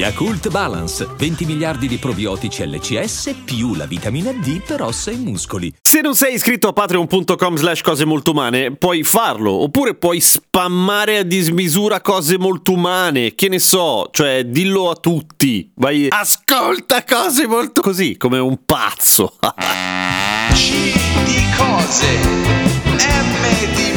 Yakult Balance, 20 miliardi di probiotici LCS più la vitamina D per ossa e muscoli. Se non sei iscritto a patreon.com slash cose molto umane, puoi farlo, oppure puoi spammare a dismisura cose molto umane, che ne so, cioè dillo a tutti. Vai, ascolta cose molto così, come un pazzo. C di cose, M di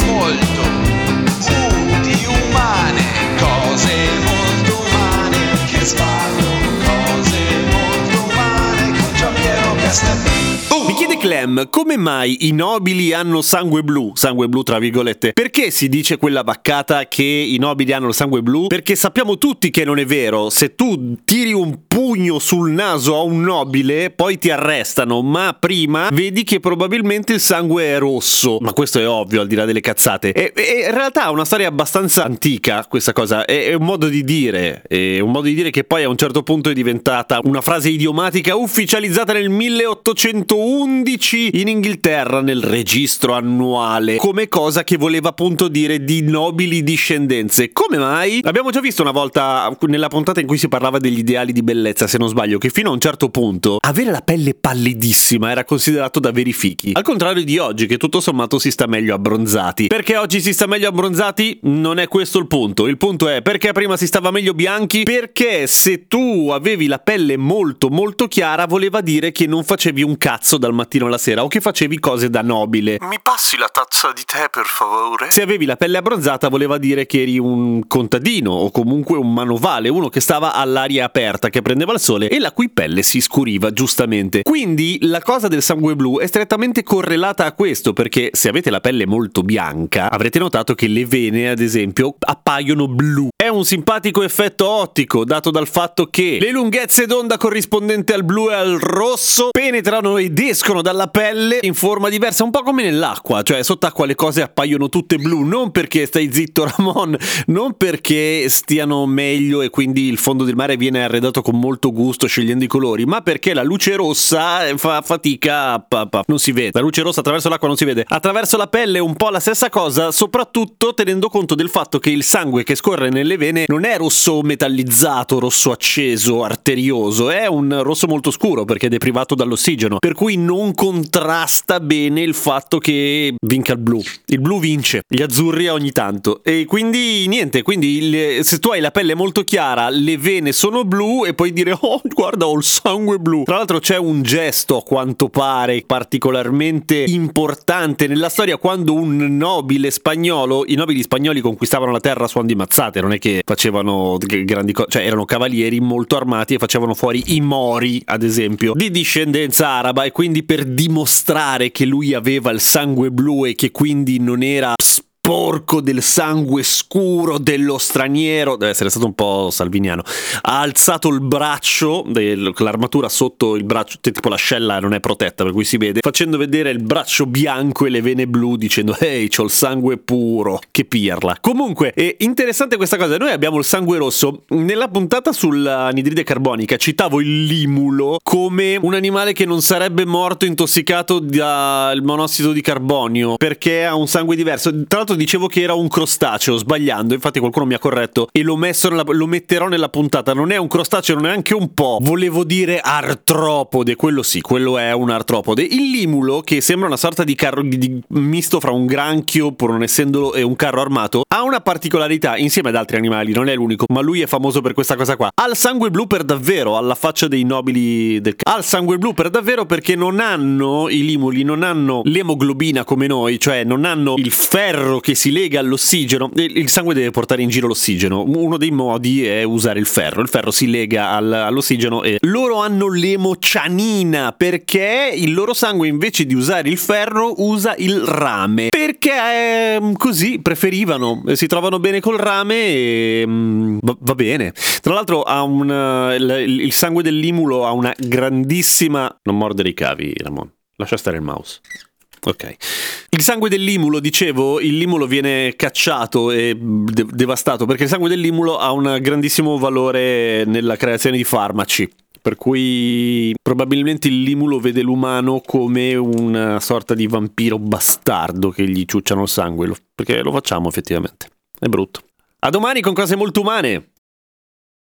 Clem, come mai i nobili hanno sangue blu? Sangue blu tra virgolette. Perché si dice quella baccata che i nobili hanno il sangue blu? Perché sappiamo tutti che non è vero. Se tu tiri un pugno sul naso a un nobile, poi ti arrestano, ma prima vedi che probabilmente il sangue è rosso. Ma questo è ovvio, al di là delle cazzate. E, e in realtà ha una storia abbastanza antica questa cosa. È, è un modo di dire. È un modo di dire che poi a un certo punto è diventata una frase idiomatica ufficializzata nel 1811 in Inghilterra nel registro annuale come cosa che voleva appunto dire di nobili discendenze. Come mai? Abbiamo già visto una volta nella puntata in cui si parlava degli ideali di bellezza, se non sbaglio, che fino a un certo punto avere la pelle pallidissima era considerato da veri fichi. Al contrario di oggi che tutto sommato si sta meglio abbronzati. Perché oggi si sta meglio abbronzati? Non è questo il punto. Il punto è perché prima si stava meglio bianchi? Perché se tu avevi la pelle molto molto chiara voleva dire che non facevi un cazzo dal mattino alla sera o che facevi cose da nobile. Mi passi la tazza di tè, per favore? Se avevi la pelle abbronzata voleva dire che eri un contadino o comunque un manovale, uno che stava all'aria aperta, che prendeva il sole e la cui pelle si scuriva giustamente. Quindi la cosa del sangue blu è strettamente correlata a questo perché se avete la pelle molto bianca avrete notato che le vene ad esempio appaiono blu. È un simpatico effetto ottico dato dal fatto che le lunghezze d'onda corrispondenti al blu e al rosso penetrano ed escono dalla pelle in forma diversa, un po' come nell'acqua, cioè sott'acqua le cose appaiono tutte blu, non perché stai zitto Ramon, non perché stiano meglio e quindi il fondo del mare viene arredato con molto gusto scegliendo i colori, ma perché la luce rossa fa fatica, pa- pa- non si vede. La luce rossa attraverso l'acqua non si vede. Attraverso la pelle è un po' la stessa cosa, soprattutto tenendo conto del fatto che il sangue che scorre nelle vene non è rosso metallizzato, rosso acceso, arterioso, è un rosso molto scuro perché è deprivato dall'ossigeno, per cui non contrasta bene il fatto che vinca il blu. Il blu vince, gli azzurri ogni tanto. E quindi niente, quindi le- se tu hai la pelle molto chiara, le vene sono blu e puoi dire "Oh, guarda, ho il sangue blu". Tra l'altro c'è un gesto a quanto pare particolarmente importante nella storia quando un nobile spagnolo, i nobili spagnoli conquistavano la terra a suon di mazzate, non è che facevano grandi cose, cioè erano cavalieri molto armati e facevano fuori i mori, ad esempio, di discendenza araba e quindi per dimostrare che lui aveva il sangue blu e che quindi non era sporco del sangue scuro dello straniero, deve essere stato un po' salviniano, ha alzato il braccio, l'armatura sotto il braccio, tipo l'ascella non è protetta per cui si vede, facendo vedere il braccio bianco e le vene blu dicendo ehi c'ho il sangue puro, che pirla. Comunque è interessante questa cosa, noi abbiamo il sangue rosso, nella puntata sull'anidride carbonica citavo il limulo come un animale che non sarebbe morto intossicato dal monossido di carbonio perché ha un sangue diverso. Tra l'altro dicevo che era un crostaceo, sbagliando, infatti qualcuno mi ha corretto e l'ho, messo nella- lo metterò nella puntata. Non è un crostaceo, non è neanche un po'. Volevo dire artropode, quello sì, quello è un artropode. Il limulo, che sembra una sorta di carro di- misto fra un granchio, pur non essendo e un carro armato, ha una particolarità insieme ad altri animali, non è l'unico, ma lui è famoso per questa cosa qua. Ha il sangue blu per davvero, alla faccia dei nobili del ca- Ha il sangue blu per davvero perché non hanno i limuli, non hanno l'emoglobina come noi, cioè non hanno il ferro che si lega all'ossigeno. Il sangue deve portare in giro l'ossigeno. Uno dei modi è usare il ferro. Il ferro si lega al- all'ossigeno e loro hanno l'emocianina perché il loro sangue invece di usare il ferro usa il rame. Perché ehm, così preferivano, eh, si trovano bene col rame e mm, va, bene. Tra l'altro un, eh, il, il sangue del limulo ha una grandissima... Non mordere i cavi, Ramon. Lascia stare il mouse. Ok. Il sangue del limulo, dicevo, il limulo viene cacciato e de- devastato perché il sangue del limulo ha un grandissimo valore nella creazione di farmaci. Per cui probabilmente il limulo vede l'umano come una sorta di vampiro bastardo che gli ciucciano il sangue, perché lo facciamo effettivamente. È brutto. A domani con cose molto umane.